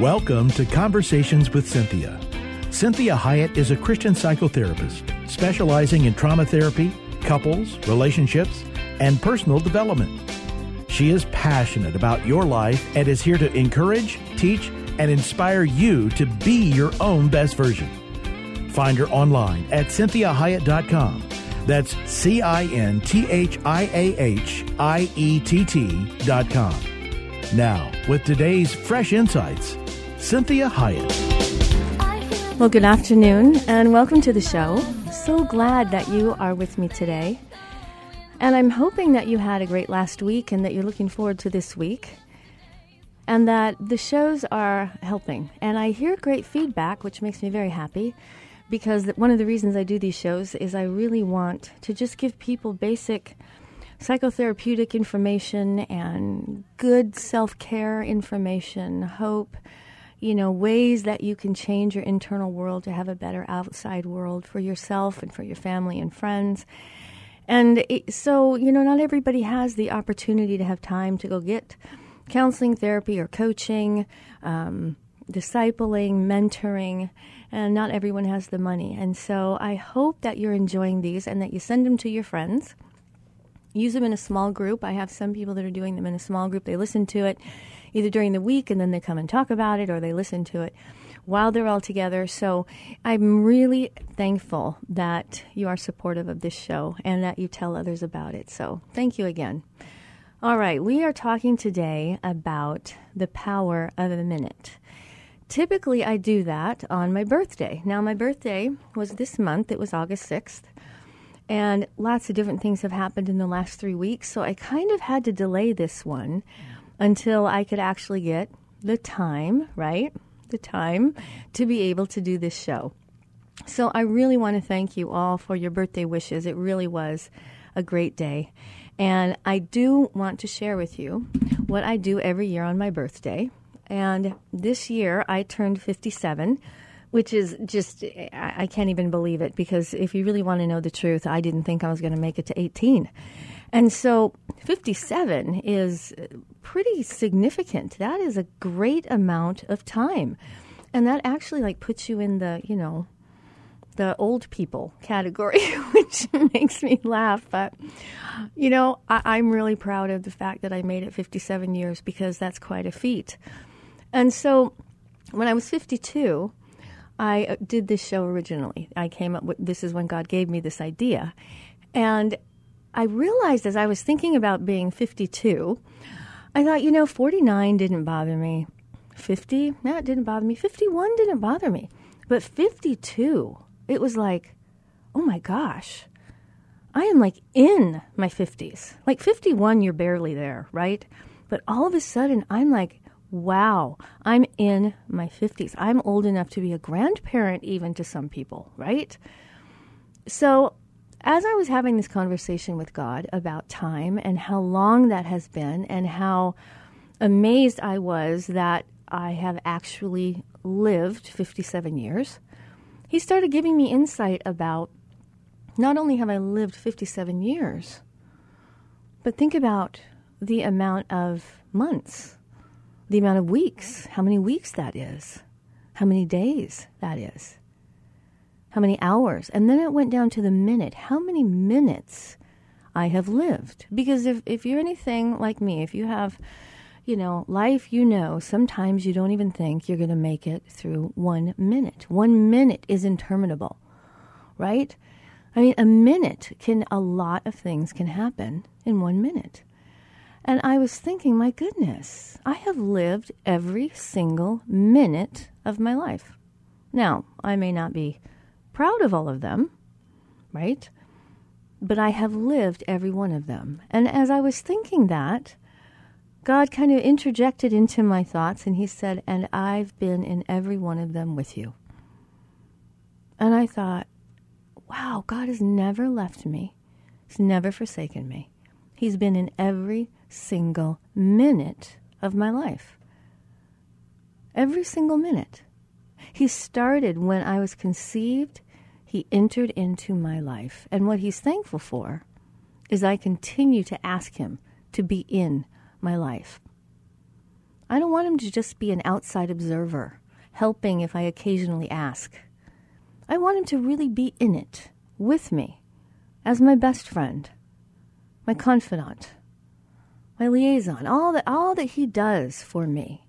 Welcome to Conversations with Cinthia. Cinthia Hiett is a Christian psychotherapist specializing in trauma therapy, couples, relationships, and personal development. She is passionate about your life and is here to encourage, teach, and inspire you to be your own best version. Find her online at cinthiahiett.com. That's C I N T H I A H I E T T.com. Now, with today's fresh insights, Cinthia Hiett. Well, good afternoon and welcome to the show. So glad that you are with me today. And I'm hoping that you had a great last week and that you're looking forward to this week and that the shows are helping. And I hear great feedback, which makes me very happy because one of the reasons I do these shows is I really want to just give people basic psychotherapeutic information and good self care information, hope you know, ways that you can change your internal world to have a better outside world for yourself and for your family and friends. And it, so, you know, not everybody has the opportunity to have time to go get counseling, therapy, or coaching, um, discipling, mentoring, and not everyone has the money. And so I hope that you're enjoying these and that you send them to your friends. Use them in a small group. I have some people that are doing them in a small group. They listen to it either during the week and then they come and talk about it or they listen to it while they're all together. So I'm really thankful that you are supportive of this show and that you tell others about it. So thank you again. All right, we are talking today about the power of a minute. Typically, I do that on my birthday. Now, my birthday was this month, it was August 6th. And lots of different things have happened in the last three weeks, so I kind of had to delay this one until I could actually get the time, right? The time to be able to do this show. So I really want to thank you all for your birthday wishes. It really was a great day. And I do want to share with you what I do every year on my birthday. And this year I turned 57, which is just, I can't even believe it because if you really want to know the truth, I didn't think I was going to make it to 18. And so 57 is pretty significant. That is a great amount of time. And that actually like puts you in the, you know, the old people category, which makes me laugh. But, you know, I, am really proud of the fact that I made it 57 years because that's quite a feat. And so when I was 52, I uh, did this show originally. I came up with this is when God gave me this idea. And I realized as I was thinking about being 52, I thought, you know, 49 didn't bother me. 50, that didn't bother me. 51 didn't bother me. But 52, it was like, oh my gosh, I am like in my 50s. Like 51, you're barely there, right? But all of a sudden, I'm like, wow, I'm in my 50s. I'm old enough to be a grandparent, even to some people, right? So as I was having this conversation with God about time and how long that has been, and how amazed I was that I have actually lived 57 years, He started giving me insight about not only have I lived 57 years, but think about the amount of months, the amount of weeks, how many weeks that is, how many days that is how many hours, and then it went down to the minute. How many minutes I have lived? Because if, if you're anything like me, if you have, you know, life, you know, sometimes you don't even think you're going to make it through one minute. One minute is interminable, right? I mean, a minute can, a lot of things can happen in one minute. And I was thinking, my goodness, I have lived every single minute of my life. Now, I may not be proud of all of them, right? But I have lived every one of them. And as I was thinking that, God kind of interjected into my thoughts and He said, And I've been in every one of them with you. And I thought, wow, God has never left me, He's never forsaken me. He's been in every single minute of my life. Every single minute. He started when I was conceived. He entered into my life. And what he's thankful for is I continue to ask him to be in my life. I don't want him to just be an outside observer, helping if I occasionally ask. I want him to really be in it with me as my best friend, my confidant, my liaison, all that all that he does for me.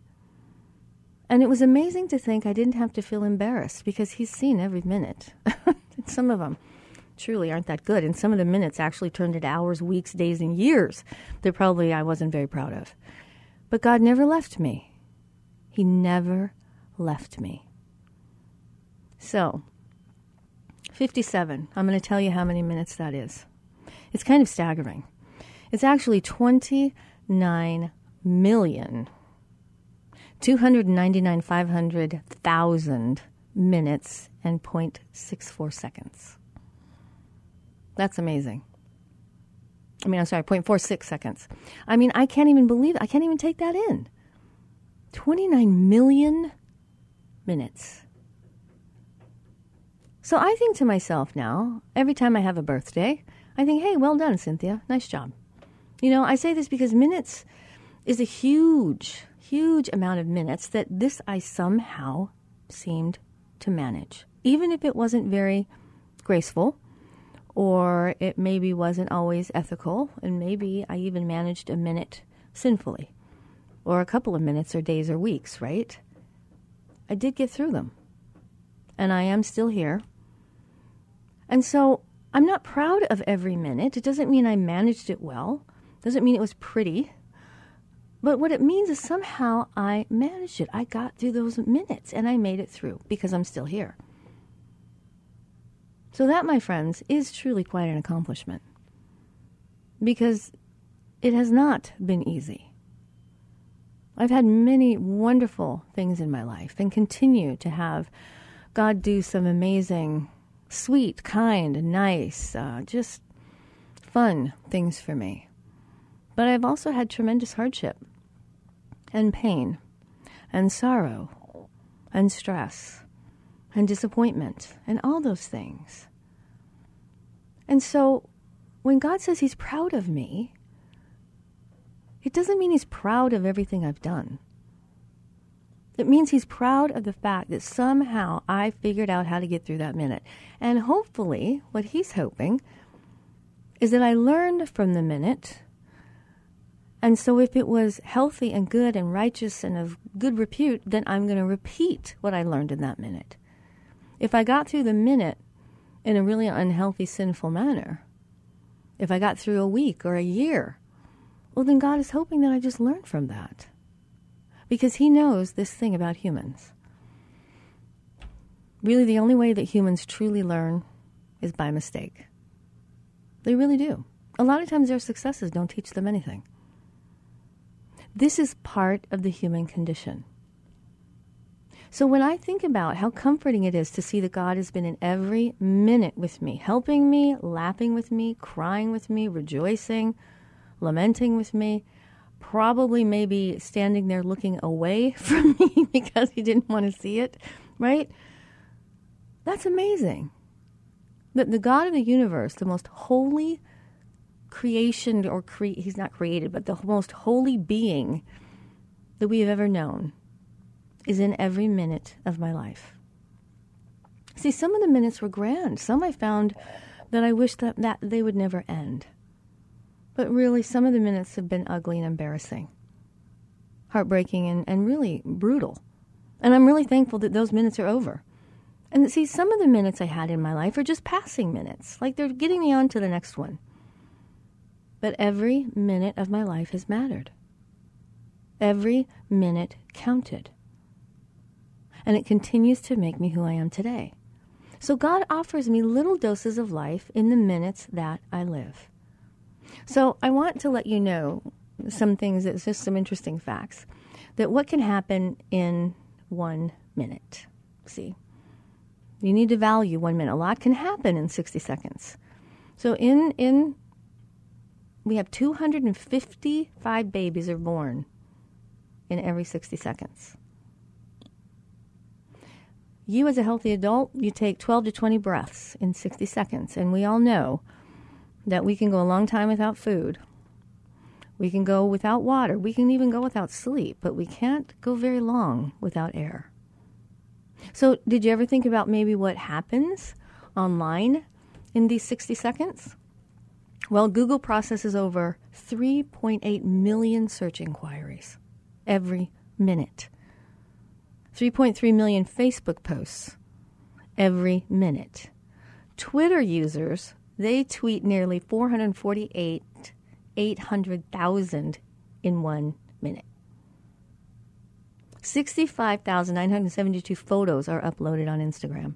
And it was amazing to think I didn't have to feel embarrassed because he's seen every minute. some of them truly aren't that good. And some of the minutes actually turned into hours, weeks, days, and years that probably I wasn't very proud of. But God never left me. He never left me. So, 57. I'm going to tell you how many minutes that is. It's kind of staggering. It's actually 29 million. 299,500,000 minutes and 0.64 seconds. That's amazing. I mean, I'm sorry, 0.46 seconds. I mean, I can't even believe. I can't even take that in. 29 million minutes. So I think to myself now, every time I have a birthday, I think, hey, well done, Cinthia. Nice job. You know, I say this because minutes is a huge, huge amount of minutes that this I somehow seemed to manage. Even if it wasn't very graceful, or it maybe wasn't always ethical, and maybe I even managed a minute sinfully, or a couple of minutes, or days, or weeks, right? I did get through them, and I am still here. And so I'm not proud of every minute. It doesn't mean I managed it well, it doesn't mean it was pretty. But what it means is somehow I managed it. I got through those minutes and I made it through because I'm still here. So, that, my friends, is truly quite an accomplishment because it has not been easy. I've had many wonderful things in my life and continue to have God do some amazing, sweet, kind, nice, uh, just fun things for me. But I've also had tremendous hardship and pain and sorrow and stress and disappointment and all those things. And so when God says He's proud of me, it doesn't mean He's proud of everything I've done. It means He's proud of the fact that somehow I figured out how to get through that minute. And hopefully, what He's hoping is that I learned from the minute. And so, if it was healthy and good and righteous and of good repute, then I'm going to repeat what I learned in that minute. If I got through the minute in a really unhealthy, sinful manner, if I got through a week or a year, well, then God is hoping that I just learn from that. Because He knows this thing about humans. Really, the only way that humans truly learn is by mistake. They really do. A lot of times their successes don't teach them anything. This is part of the human condition. So when I think about how comforting it is to see that God has been in every minute with me, helping me, laughing with me, crying with me, rejoicing, lamenting with me, probably maybe standing there looking away from me because he didn't want to see it, right? That's amazing. That the God of the universe, the most holy creation, or cre- he's not created, but the most holy being that we have ever known, is in every minute of my life. See, some of the minutes were grand. Some I found that I wish that, that they would never end. But really, some of the minutes have been ugly and embarrassing, heartbreaking, and, and really brutal. And I'm really thankful that those minutes are over. And see, some of the minutes I had in my life are just passing minutes, like they're getting me on to the next one. But every minute of my life has mattered. Every minute counted and it continues to make me who I am today. So God offers me little doses of life in the minutes that I live. So I want to let you know some things, it's just some interesting facts, that what can happen in one minute. See, you need to value one minute. A lot can happen in 60 seconds. So in, in we have 255 babies are born in every 60 seconds. You, as a healthy adult, you take 12 to 20 breaths in 60 seconds. And we all know that we can go a long time without food. We can go without water. We can even go without sleep, but we can't go very long without air. So, did you ever think about maybe what happens online in these 60 seconds? Well, Google processes over 3.8 million search inquiries every minute, 3.3 million Facebook posts every minute. Twitter users, they tweet nearly 448 800,000 in one minute. 65,972 photos are uploaded on Instagram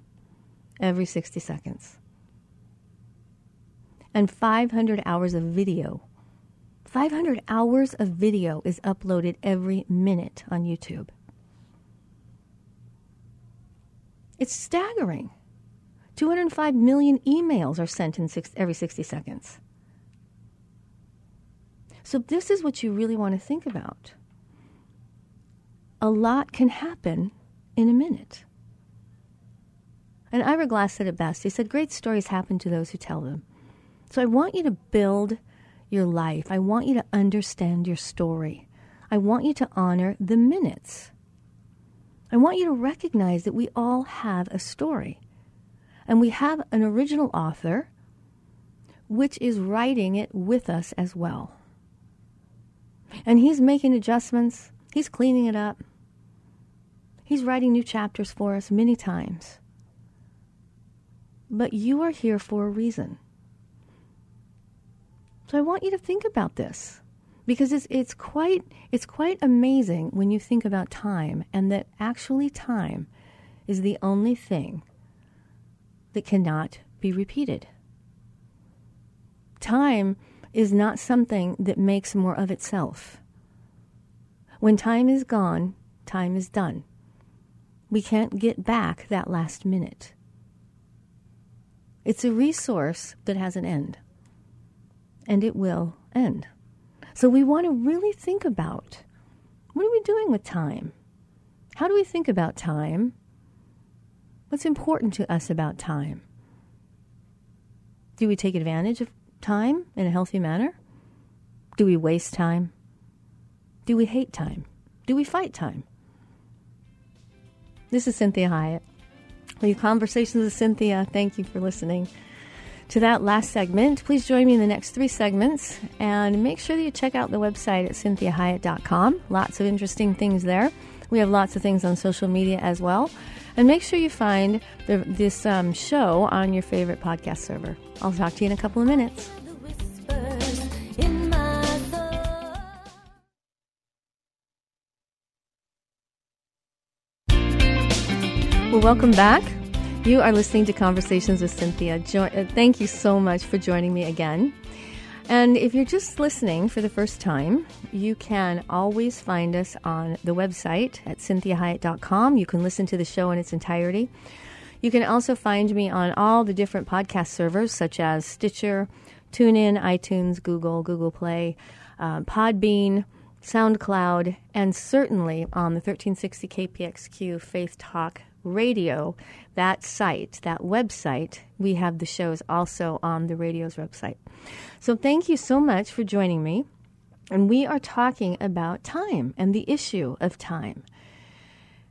every 60 seconds. And 500 hours of video. 500 hours of video is uploaded every minute on YouTube. It's staggering. 205 million emails are sent in six, every 60 seconds. So, this is what you really want to think about. A lot can happen in a minute. And Ira Glass said it best. He said, Great stories happen to those who tell them. So, I want you to build your life. I want you to understand your story. I want you to honor the minutes. I want you to recognize that we all have a story. And we have an original author, which is writing it with us as well. And he's making adjustments, he's cleaning it up, he's writing new chapters for us many times. But you are here for a reason. So I want you to think about this because it's, it's, quite, it's quite amazing when you think about time and that actually time is the only thing that cannot be repeated. Time is not something that makes more of itself. When time is gone, time is done. We can't get back that last minute. It's a resource that has an end, and it will end. So we want to really think about what are we doing with time? How do we think about time? What's important to us about time? Do we take advantage of time in a healthy manner? Do we waste time? Do we hate time? Do we fight time? This is Cynthia Hyatt. Hiett. With Conversations with Cinthia, thank you for listening to that last segment. Please join me in the next three segments and make sure that you check out the website at cinthiahiett.com. Lots of interesting things there. We have lots of things on social media as well. And make sure you find the, this um, show on your favorite podcast server. I'll talk to you in a couple of minutes. Well, welcome back. You are listening to Conversations with Cinthia. Jo- uh, thank you so much for joining me again. And if you're just listening for the first time, you can always find us on the website at cinthiahiett.com. You can listen to the show in its entirety. You can also find me on all the different podcast servers such as Stitcher, TuneIn, iTunes, Google, Google Play, uh, Podbean, SoundCloud, and certainly on the 1360 KPXQ Faith Talk radio, that site, that website, we have the shows also on the radio's website. So thank you so much for joining me. And we are talking about time and the issue of time.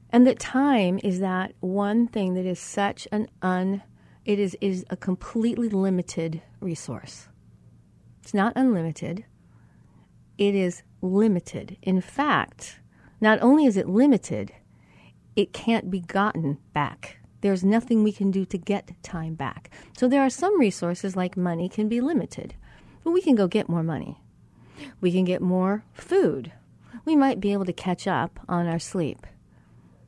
And that time is that one thing that is such an un it is is a completely limited resource. It's not unlimited. It is limited. In fact, not only is it limited, it can't be gotten back. There's nothing we can do to get time back. So there are some resources like money can be limited, but we can go get more money. We can get more food. We might be able to catch up on our sleep.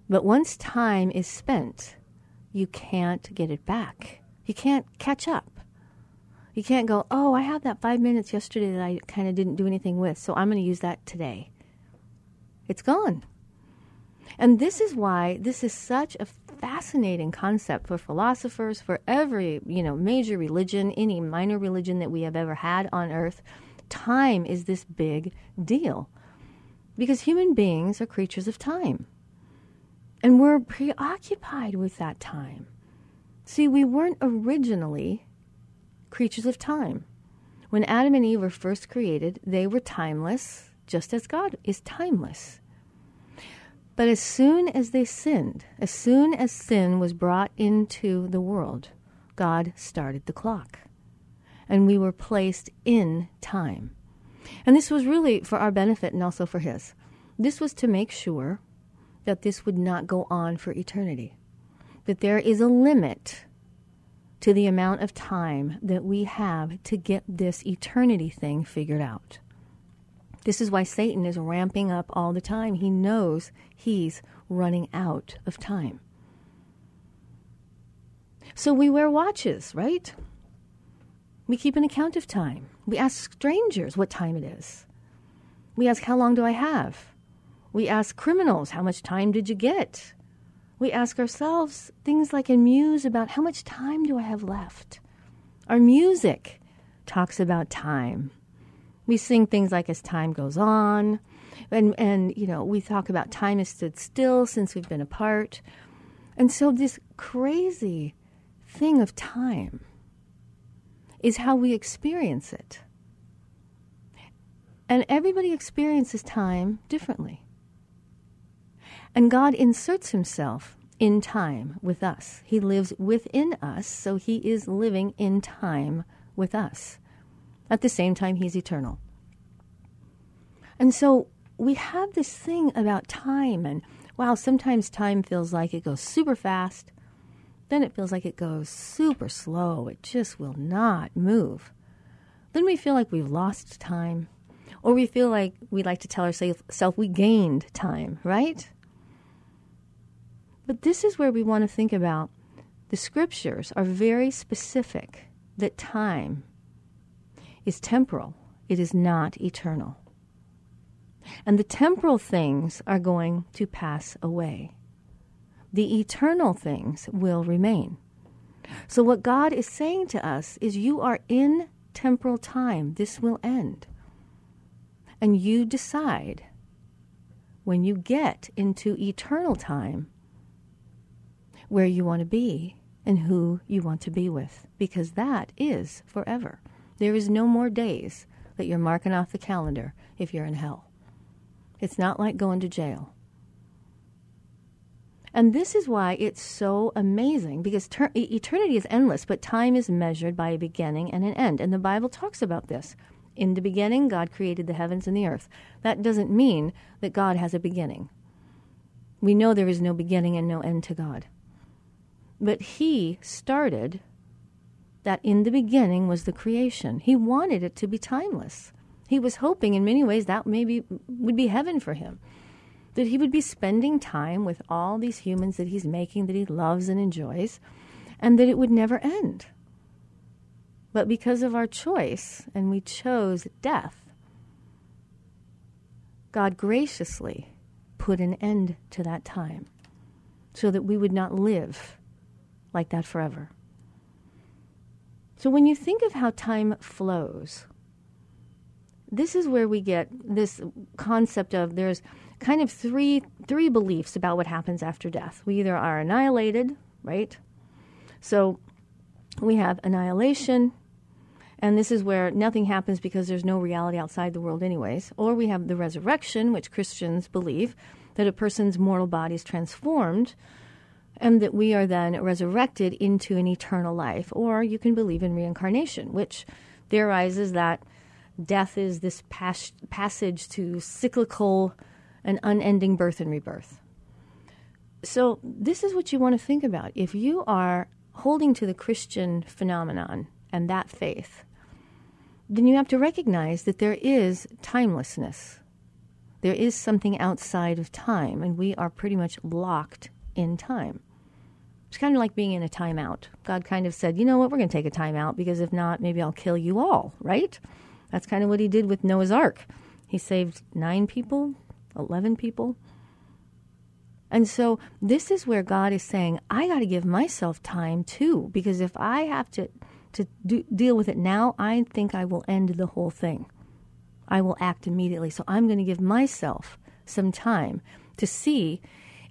But once time is spent, you can't get it back. You can't catch up. You can't go, oh, I had that five minutes yesterday that I kind of didn't do anything with, so I'm going to use that today. It's gone. And this is why this is such a fascinating concept for philosophers, for every, you know, major religion, any minor religion that we have ever had on earth. Time is this big deal. Because human beings are creatures of time. And we're preoccupied with that time. See, we weren't originally creatures of time. When Adam and Eve were first created, they were timeless, just as God is timeless. But as soon as they sinned, as soon as sin was brought into the world, God started the clock. And we were placed in time. And this was really for our benefit and also for His. This was to make sure that this would not go on for eternity, that there is a limit to the amount of time that we have to get this eternity thing figured out. This is why Satan is ramping up all the time. He knows he's running out of time. So we wear watches, right? We keep an account of time. We ask strangers what time it is. We ask, How long do I have? We ask criminals, How much time did you get? We ask ourselves things like and muse about how much time do I have left? Our music talks about time. We sing things like as time goes on, and and you know we talk about time has stood still since we've been apart, and so this crazy thing of time is how we experience it. And everybody experiences time differently. And God inserts himself in time with us. He lives within us, so he is living in time with us. At the same time, he's eternal. And so we have this thing about time, and wow, sometimes time feels like it goes super fast. Then it feels like it goes super slow. It just will not move. Then we feel like we've lost time. Or we feel like we like to tell ourselves we gained time, right? But this is where we want to think about the scriptures are very specific that time is temporal, it is not eternal. And the temporal things are going to pass away. The eternal things will remain. So, what God is saying to us is, You are in temporal time. This will end. And you decide when you get into eternal time where you want to be and who you want to be with, because that is forever. There is no more days that you're marking off the calendar if you're in hell. It's not like going to jail. And this is why it's so amazing because ter- eternity is endless, but time is measured by a beginning and an end. And the Bible talks about this. In the beginning, God created the heavens and the earth. That doesn't mean that God has a beginning. We know there is no beginning and no end to God. But he started that in the beginning was the creation. He wanted it to be timeless. He was hoping in many ways that maybe would be heaven for him. That he would be spending time with all these humans that he's making, that he loves and enjoys, and that it would never end. But because of our choice, and we chose death, God graciously put an end to that time so that we would not live like that forever. So when you think of how time flows, this is where we get this concept of there's kind of three three beliefs about what happens after death. We either are annihilated, right? So we have annihilation, and this is where nothing happens because there's no reality outside the world anyways. Or we have the resurrection, which Christians believe that a person's mortal body is transformed and that we are then resurrected into an eternal life. Or you can believe in reincarnation, which theorizes that death is this pas- passage to cyclical and unending birth and rebirth. So, this is what you want to think about. If you are holding to the Christian phenomenon and that faith, then you have to recognize that there is timelessness. There is something outside of time, and we are pretty much locked in time. It's kind of like being in a timeout. God kind of said, you know what, we're going to take a timeout because if not, maybe I'll kill you all, right? That's kind of what he did with Noah's Ark. He saved nine people, 11 people. And so this is where God is saying, I got to give myself time too, because if I have to, to do, deal with it now, I think I will end the whole thing. I will act immediately. So I'm going to give myself some time to see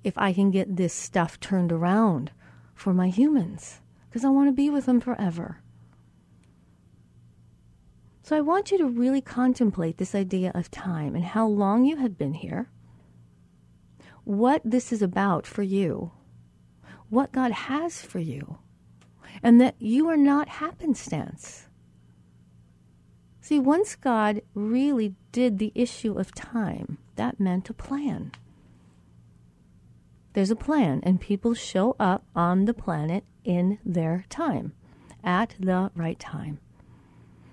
if I can get this stuff turned around for my humans because I want to be with them forever. So I want you to really contemplate this idea of time and how long you have been here, what this is about for you, what God has for you, and that you are not happenstance. See, once God really did the issue of time, that meant a plan. There's a plan, and people show up on the planet in their time, at the right time.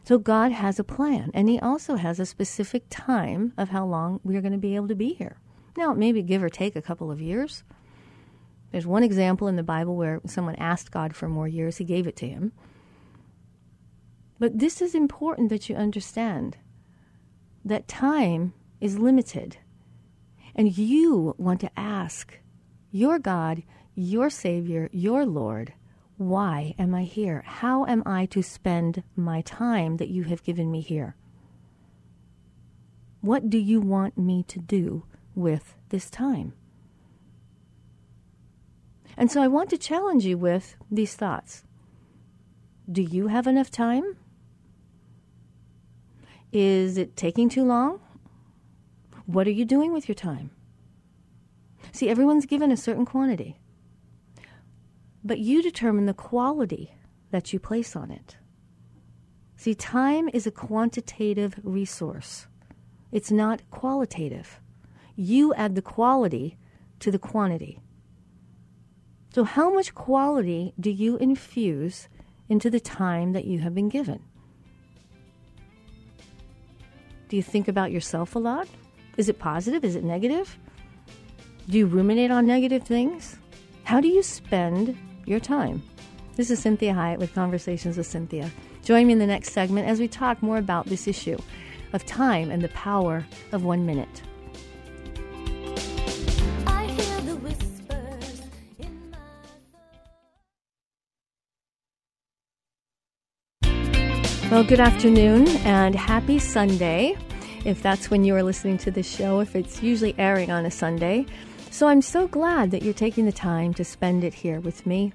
So God has a plan, and He also has a specific time of how long we're going to be able to be here. Now, maybe give or take a couple of years. There's one example in the Bible where someone asked God for more years, He gave it to him. But this is important that you understand that time is limited. And you want to ask your God, your Savior, your Lord, why am I here? How am I to spend my time that you have given me here? What do you want me to do with this time? And so I want to challenge you with these thoughts. Do you have enough time? Is it taking too long? What are you doing with your time? See, everyone's given a certain quantity but you determine the quality that you place on it. See, time is a quantitative resource, it's not qualitative. You add the quality to the quantity. So, how much quality do you infuse into the time that you have been given? Do you think about yourself a lot? Is it positive? Is it negative? Do you ruminate on negative things? How do you spend your time. This is Cinthia Hiett with Conversations with Cinthia. Join me in the next segment as we talk more about this issue of time and the power of one minute. Well, good afternoon and happy Sunday, if that's when you are listening to this show, if it's usually airing on a Sunday. So I'm so glad that you're taking the time to spend it here with me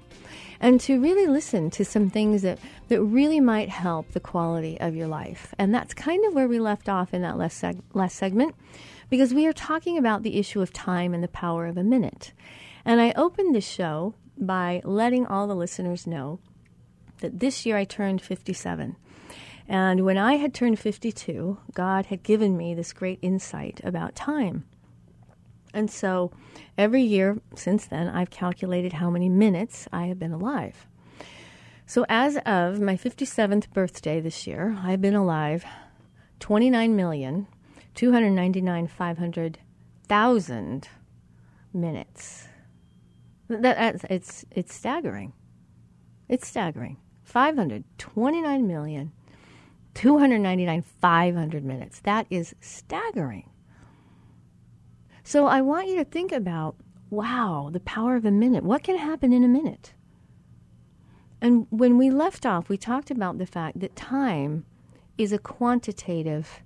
and to really listen to some things that, that really might help the quality of your life. And that's kind of where we left off in that last, seg- last segment because we are talking about the issue of time and the power of a minute. And I opened the show by letting all the listeners know that this year I turned 57. And when I had turned 52, God had given me this great insight about time. And so every year since then, I've calculated how many minutes I have been alive. So as of my 57th birthday this year, I've been alive 29,299,500,000 minutes. That, it's, it's staggering. It's staggering. 529 million, 299,500 minutes. That is staggering. So I want you to think about wow, the power of a minute. What can happen in a minute? And when we left off, we talked about the fact that time is a quantitative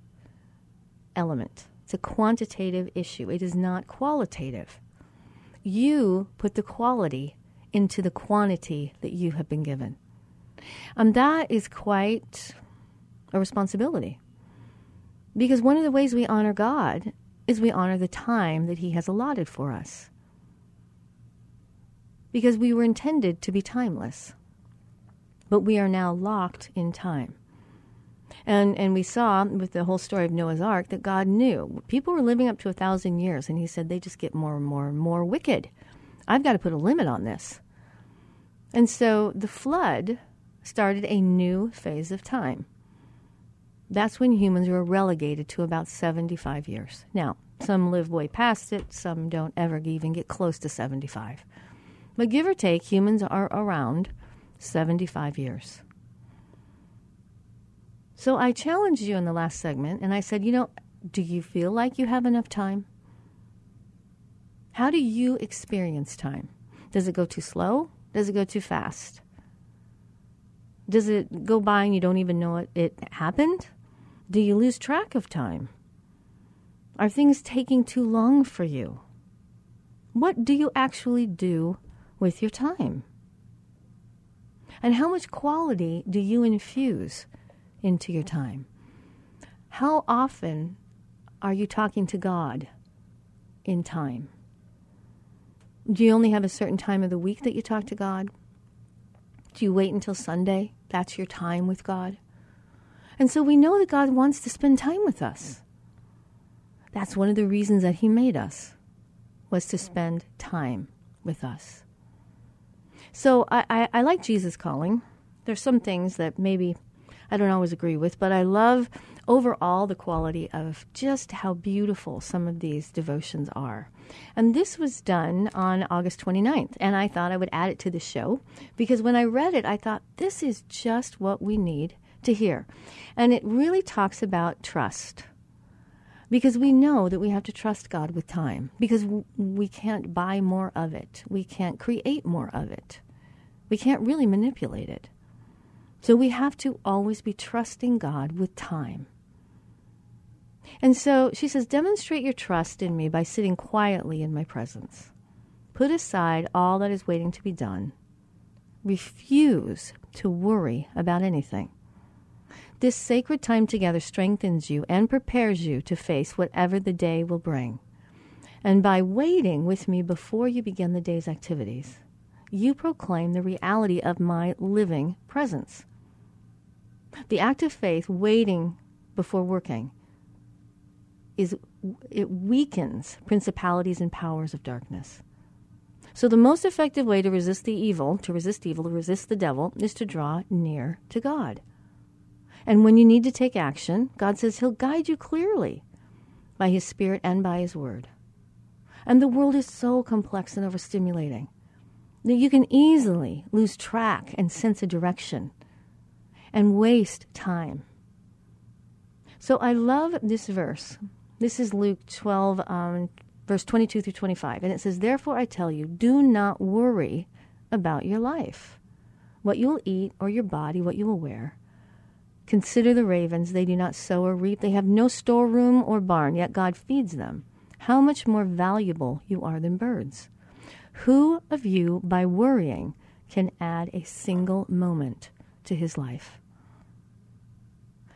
element. It's a quantitative issue. It is not qualitative. You put the quality into the quantity that you have been given. And that is quite a responsibility. Because one of the ways we honor God is we honor the time that He has allotted for us. Because we were intended to be timeless, but we are now locked in time. And, and we saw with the whole story of Noah's Ark that God knew people were living up to a thousand years, and He said they just get more and more and more wicked. I've got to put a limit on this. And so the flood started a new phase of time. That's when humans were relegated to about 75 years. Now, some live way past it, some don't ever even get close to 75. But give or take, humans are around 75 years. So I challenged you in the last segment and I said, you know, do you feel like you have enough time? How do you experience time? Does it go too slow? Does it go too fast? Does it go by and you don't even know it, it happened? Do you lose track of time? Are things taking too long for you? What do you actually do with your time? And how much quality do you infuse into your time? How often are you talking to God in time? Do you only have a certain time of the week that you talk to God? Do you wait until Sunday? That's your time with God? And so we know that God wants to spend time with us. That's one of the reasons that He made us, was to spend time with us. So I, I, I like Jesus calling. There's some things that maybe I don't always agree with, but I love overall the quality of just how beautiful some of these devotions are. And this was done on August 29th, and I thought I would add it to the show because when I read it, I thought this is just what we need to hear. And it really talks about trust. Because we know that we have to trust God with time, because we can't buy more of it. We can't create more of it. We can't really manipulate it. So we have to always be trusting God with time. And so she says, demonstrate your trust in me by sitting quietly in my presence. Put aside all that is waiting to be done. Refuse to worry about anything. This sacred time together strengthens you and prepares you to face whatever the day will bring. And by waiting with me before you begin the day's activities, you proclaim the reality of my living presence. The act of faith, waiting before working, is it weakens principalities and powers of darkness. So the most effective way to resist the evil, to resist evil, to resist the devil, is to draw near to God. And when you need to take action, God says He'll guide you clearly by His Spirit and by His Word. And the world is so complex and overstimulating that you can easily lose track and sense of direction and waste time. So I love this verse this is Luke 12, um, verse 22 through 25. And it says, Therefore I tell you, do not worry about your life, what you will eat, or your body, what you will wear. Consider the ravens. They do not sow or reap. They have no storeroom or barn, yet God feeds them. How much more valuable you are than birds. Who of you, by worrying, can add a single moment to his life?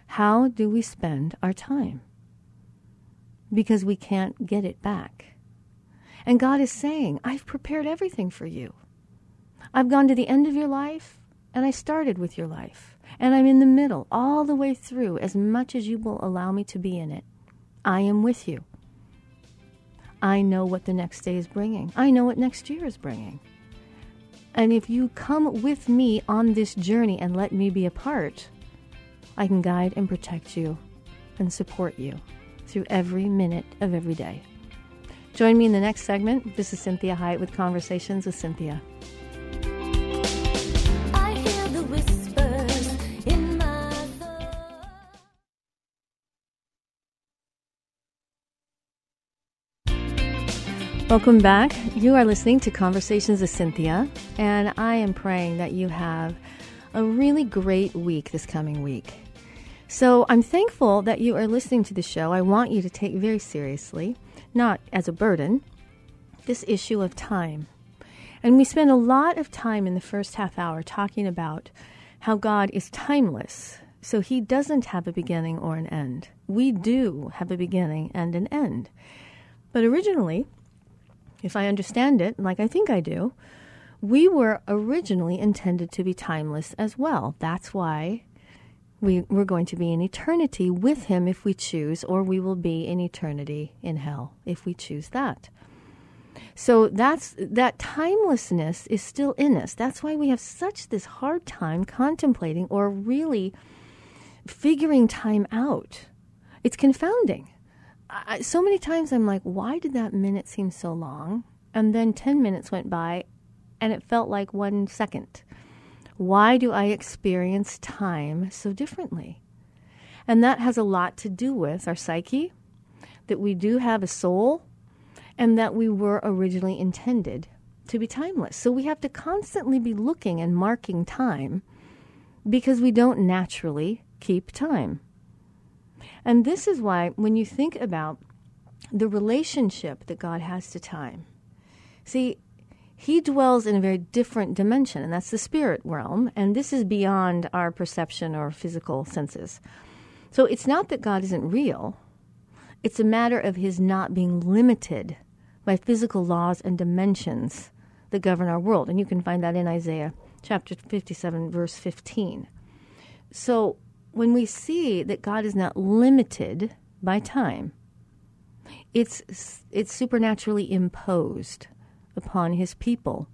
How do we spend our time? Because we can't get it back. And God is saying, I've prepared everything for you. I've gone to the end of your life, and I started with your life. And I'm in the middle, all the way through, as much as you will allow me to be in it. I am with you. I know what the next day is bringing. I know what next year is bringing. And if you come with me on this journey and let me be a part, I can guide and protect you and support you through every minute of every day. Join me in the next segment. This is Cinthia Hiett with Conversations with Cinthia. Welcome back. You are listening to Conversations with Cinthia, and I am praying that you have a really great week this coming week. So I'm thankful that you are listening to the show. I want you to take very seriously, not as a burden, this issue of time. And we spend a lot of time in the first half hour talking about how God is timeless. So he doesn't have a beginning or an end. We do have a beginning and an end. But originally, if I understand it, like I think I do, we were originally intended to be timeless as well. That's why we, we're going to be in eternity with him if we choose, or we will be in eternity in hell if we choose that. So that's that timelessness is still in us. That's why we have such this hard time contemplating or really figuring time out. It's confounding. I, so many times I'm like, why did that minute seem so long? And then 10 minutes went by and it felt like one second. Why do I experience time so differently? And that has a lot to do with our psyche, that we do have a soul, and that we were originally intended to be timeless. So we have to constantly be looking and marking time because we don't naturally keep time. And this is why, when you think about the relationship that God has to time, see, he dwells in a very different dimension, and that's the spirit realm. And this is beyond our perception or physical senses. So it's not that God isn't real, it's a matter of his not being limited by physical laws and dimensions that govern our world. And you can find that in Isaiah chapter 57, verse 15. So when we see that God is not limited by time, it's, it's supernaturally imposed upon his people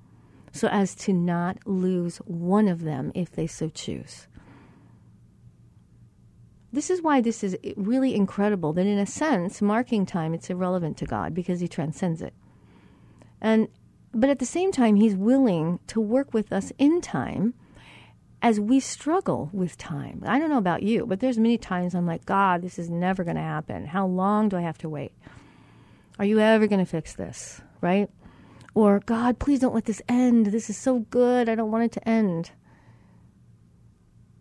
so as to not lose one of them if they so choose. This is why this is really incredible that, in a sense, marking time, it's irrelevant to God because He transcends it. And, but at the same time, He's willing to work with us in time as we struggle with time. I don't know about you, but there's many times I'm like, God, this is never going to happen. How long do I have to wait? Are you ever going to fix this? Right? Or, God, please don't let this end. This is so good. I don't want it to end.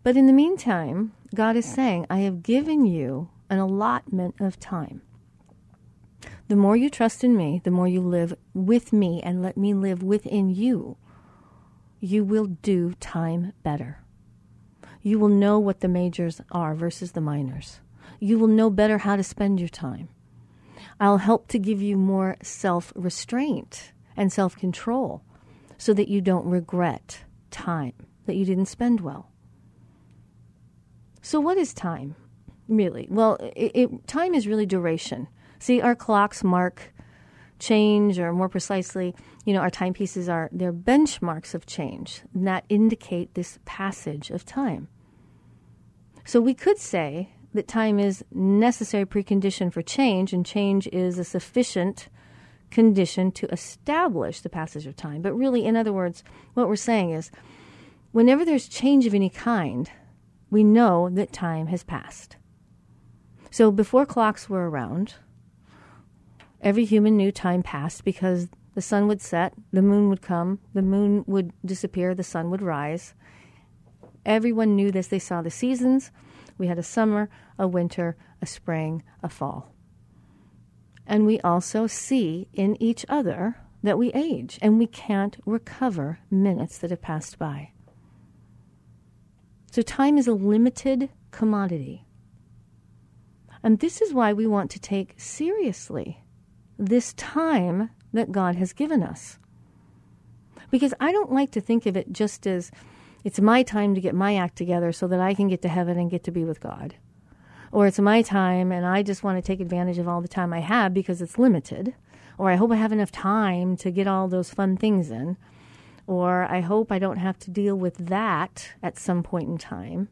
But in the meantime, God is saying, I have given you an allotment of time. The more you trust in me, the more you live with me and let me live within you, you will do time better. You will know what the majors are versus the minors. You will know better how to spend your time. I'll help to give you more self restraint and self control so that you don't regret time that you didn't spend well. So, what is time, really? Well, it, it, time is really duration. See, our clocks mark change, or more precisely, you know, our timepieces are they're benchmarks of change that indicate this passage of time. So, we could say that time is necessary precondition for change, and change is a sufficient condition to establish the passage of time. But really, in other words, what we're saying is, whenever there's change of any kind we know that time has passed. So before clocks were around, every human knew time passed because the sun would set, the moon would come, the moon would disappear, the sun would rise. Everyone knew this. They saw the seasons. We had a summer, a winter, a spring, a fall. And we also see in each other that we age and we can't recover minutes that have passed by. So time is a limited commodity. And this is why we want to take seriously this time that God has given us. Because I don't like to think of it just as it's my time to get my act together so that I can get to heaven and get to be with God. Or it's my time and I just want to take advantage of all the time I have because it's limited. Or I hope I have enough time to get all those fun things in or I hope I don't have to deal with that at some point in time.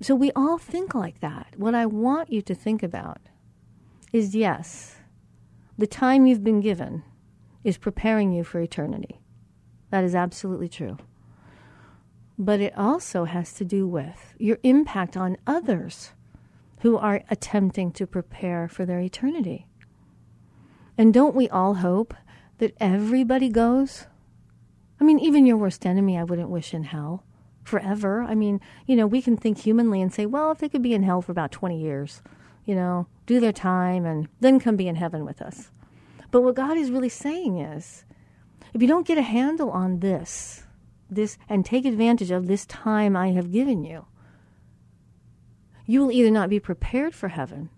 So we all think like that. What I want you to think about is yes, the time you've been given is preparing you for eternity. That is absolutely true. But it also has to do with your impact on others who are attempting to prepare for their eternity. And don't we all hope that everybody goes I mean, even your worst enemy, I wouldn't wish in hell forever. I mean, you know, we can think humanly and say, well, if they could be in hell for about 20 years, you know, do their time and then come be in heaven with us. But what God is really saying is, if you don't get a handle on this, this, and take advantage of this time I have given you, you will either not be prepared for heaven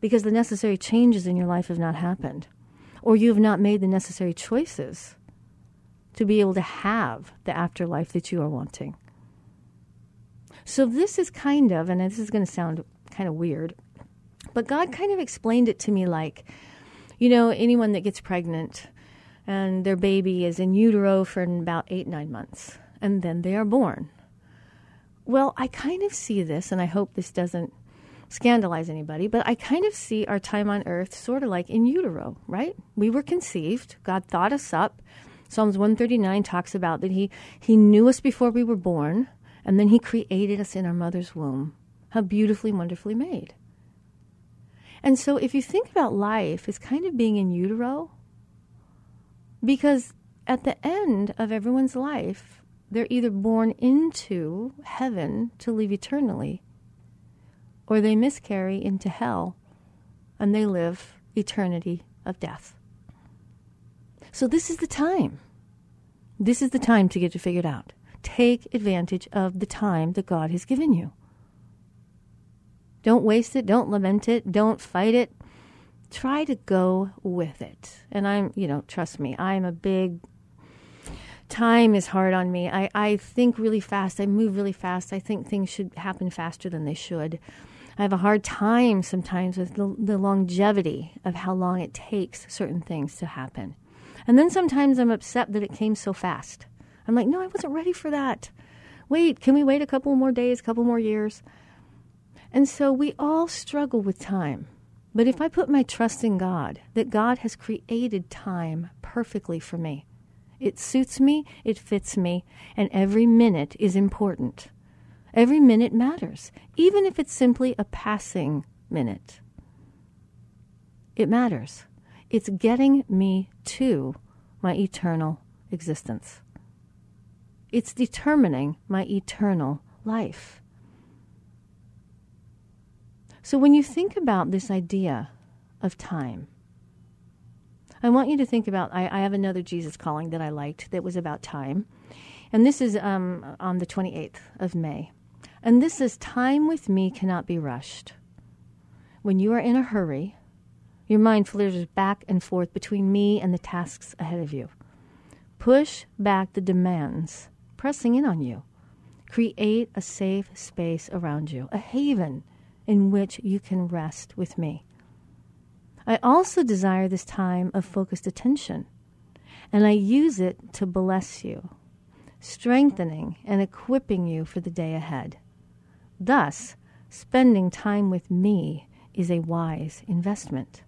because the necessary changes in your life have not happened, or you have not made the necessary choices to be able to have the afterlife that you are wanting. So, this is kind of, and this is going to sound kind of weird, but God kind of explained it to me like, you know, anyone that gets pregnant and their baby is in utero for about eight, nine months, and then they are born. Well, I kind of see this, and I hope this doesn't scandalize anybody, but I kind of see our time on earth sort of like in utero, right? We were conceived, God thought us up, Psalms 139 talks about that he, he knew us before we were born, and then he created us in our mother's womb. How beautifully, wonderfully made. And so if you think about life as kind of being in utero, because at the end of everyone's life, they're either born into heaven to live eternally, or they miscarry into hell and they live eternity of death. So this is the time. This is the time to get it figured out. Take advantage of the time that God has given you. Don't waste it. Don't lament it. Don't fight it. Try to go with it. And I'm, you know, trust me, I'm a big time is hard on me. I, I think really fast. I move really fast. I think things should happen faster than they should. I have a hard time sometimes with the, the longevity of how long it takes certain things to happen. And then sometimes I'm upset that it came so fast. I'm like, no, I wasn't ready for that. Wait, can we wait a couple more days, a couple more years? And so we all struggle with time. But if I put my trust in God, that God has created time perfectly for me, it suits me, it fits me, and every minute is important. Every minute matters, even if it's simply a passing minute. It matters. It's getting me to my eternal existence. It's determining my eternal life. So when you think about this idea of time, I want you to think about. I, I have another Jesus calling that I liked that was about time. And this is um, on the 28th of May. And this is Time with me cannot be rushed. When you are in a hurry, your mind flitters back and forth between me and the tasks ahead of you. Push back the demands pressing in on you. Create a safe space around you, a haven in which you can rest with me. I also desire this time of focused attention, and I use it to bless you, strengthening and equipping you for the day ahead. Thus, spending time with me is a wise investment.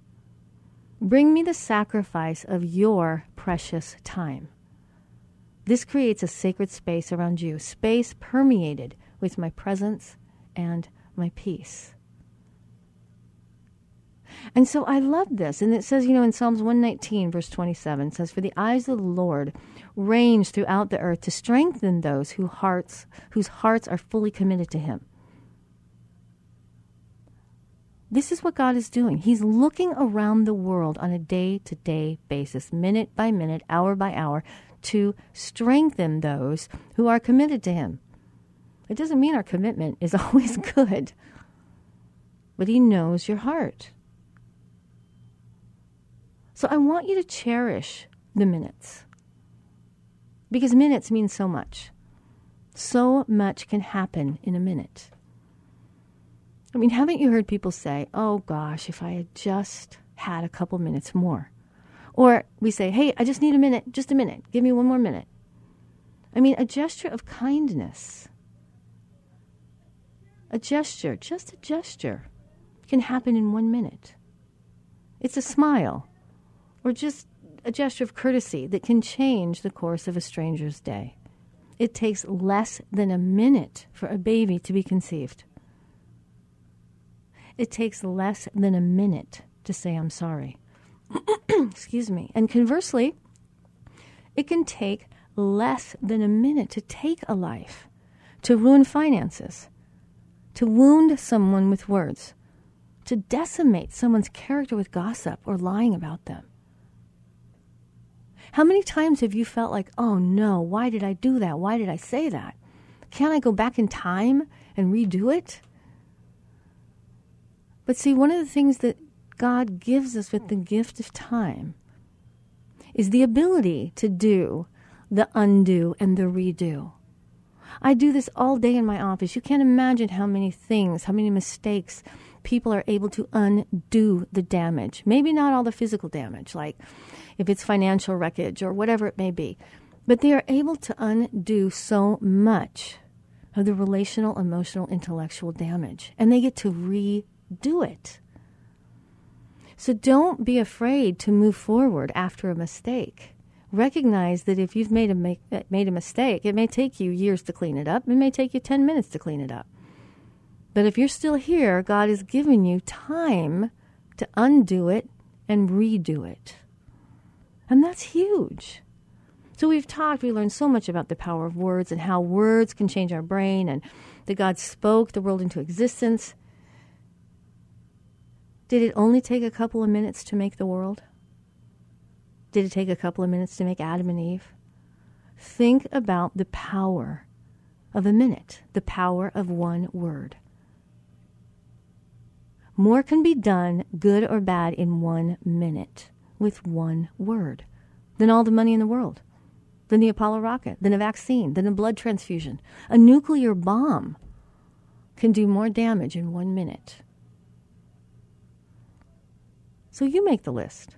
Bring me the sacrifice of your precious time. This creates a sacred space around you, space permeated with my presence and my peace. And so I love this. And it says, you know, in Psalms 119, verse 27, it says, For the eyes of the Lord range throughout the earth to strengthen those whose hearts, whose hearts are fully committed to Him. This is what God is doing. He's looking around the world on a day to day basis, minute by minute, hour by hour, to strengthen those who are committed to Him. It doesn't mean our commitment is always good, but He knows your heart. So I want you to cherish the minutes because minutes mean so much. So much can happen in a minute. I mean, haven't you heard people say, oh gosh, if I had just had a couple minutes more? Or we say, hey, I just need a minute, just a minute, give me one more minute. I mean, a gesture of kindness, a gesture, just a gesture, can happen in one minute. It's a smile, or just a gesture of courtesy that can change the course of a stranger's day. It takes less than a minute for a baby to be conceived. It takes less than a minute to say, I'm sorry. Excuse me. And conversely, it can take less than a minute to take a life, to ruin finances, to wound someone with words, to decimate someone's character with gossip or lying about them. How many times have you felt like, oh no, why did I do that? Why did I say that? Can't I go back in time and redo it? But see, one of the things that God gives us with the gift of time is the ability to do the undo and the redo. I do this all day in my office. You can't imagine how many things, how many mistakes people are able to undo the damage. Maybe not all the physical damage, like if it's financial wreckage or whatever it may be. But they are able to undo so much of the relational, emotional, intellectual damage. And they get to redo it. So don't be afraid to move forward after a mistake. Recognize that if you've made a, make, made a mistake, it may take you years to clean it up. It may take you 10 minutes to clean it up. But if you're still here, God has given you time to undo it and redo it. And that's huge. So we've talked, we learned so much about the power of words and how words can change our brain and that God spoke the world into existence. Did it only take a couple of minutes to make the world? Did it take a couple of minutes to make Adam and Eve? Think about the power of a minute, the power of one word. More can be done, good or bad, in one minute with one word than all the money in the world, than the Apollo rocket, than a vaccine, than a blood transfusion. A nuclear bomb can do more damage in one minute. So you make the list.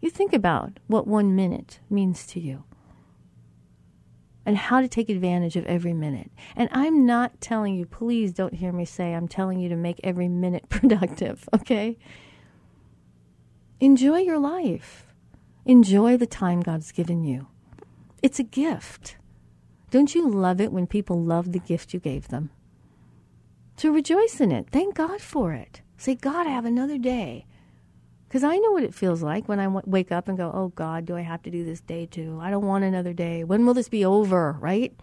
You think about what one minute means to you and how to take advantage of every minute. And I'm not telling you, please don't hear me say I'm telling you to make every minute productive, okay? Enjoy your life. Enjoy the time God's given you. It's a gift. Don't you love it when people love the gift you gave them? So rejoice in it. Thank God for it. Say, God, I have another day. Because I know what it feels like when I w- wake up and go, oh God, do I have to do this day too? I don't want another day. When will this be over, right?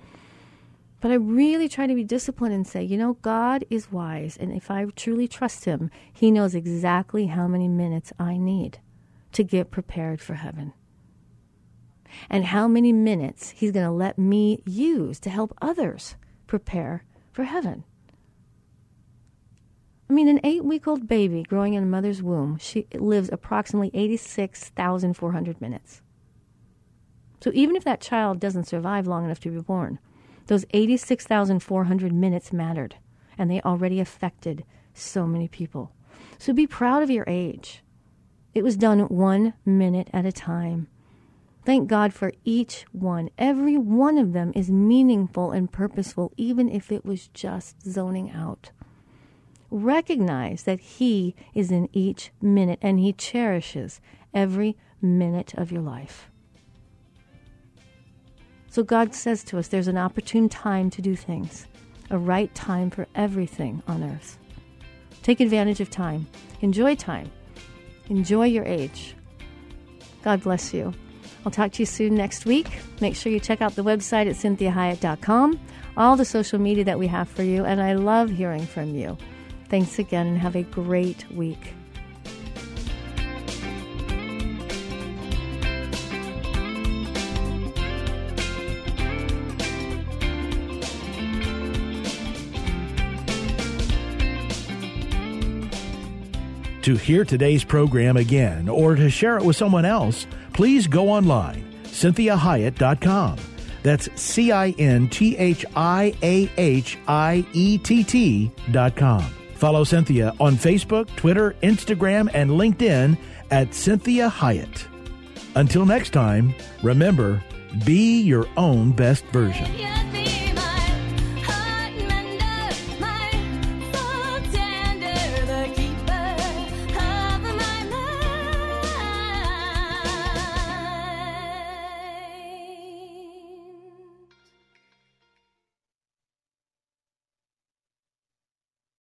But I really try to be disciplined and say, you know, God is wise. And if I truly trust Him, He knows exactly how many minutes I need to get prepared for heaven. And how many minutes He's going to let me use to help others prepare for heaven. I mean, an eight week old baby growing in a mother's womb, she lives approximately 86,400 minutes. So even if that child doesn't survive long enough to be born, those 86,400 minutes mattered, and they already affected so many people. So be proud of your age. It was done one minute at a time. Thank God for each one. Every one of them is meaningful and purposeful, even if it was just zoning out recognize that He is in each minute and He cherishes every minute of your life. So God says to us there's an opportune time to do things, a right time for everything on earth. Take advantage of time, enjoy time, enjoy your age. God bless you. I'll talk to you soon next week. Make sure you check out the website at cinthiahiett.com, all the social media that we have for you, and I love hearing from you. Thanks again and have a great week. To hear today's program again or to share it with someone else, please go online, cinthiahiett.com. That's C I N T H I A H I E T T dot com. Follow Cinthia on Facebook, Twitter, Instagram, and LinkedIn at Cinthia Hiett. Until next time, remember, be your own best version.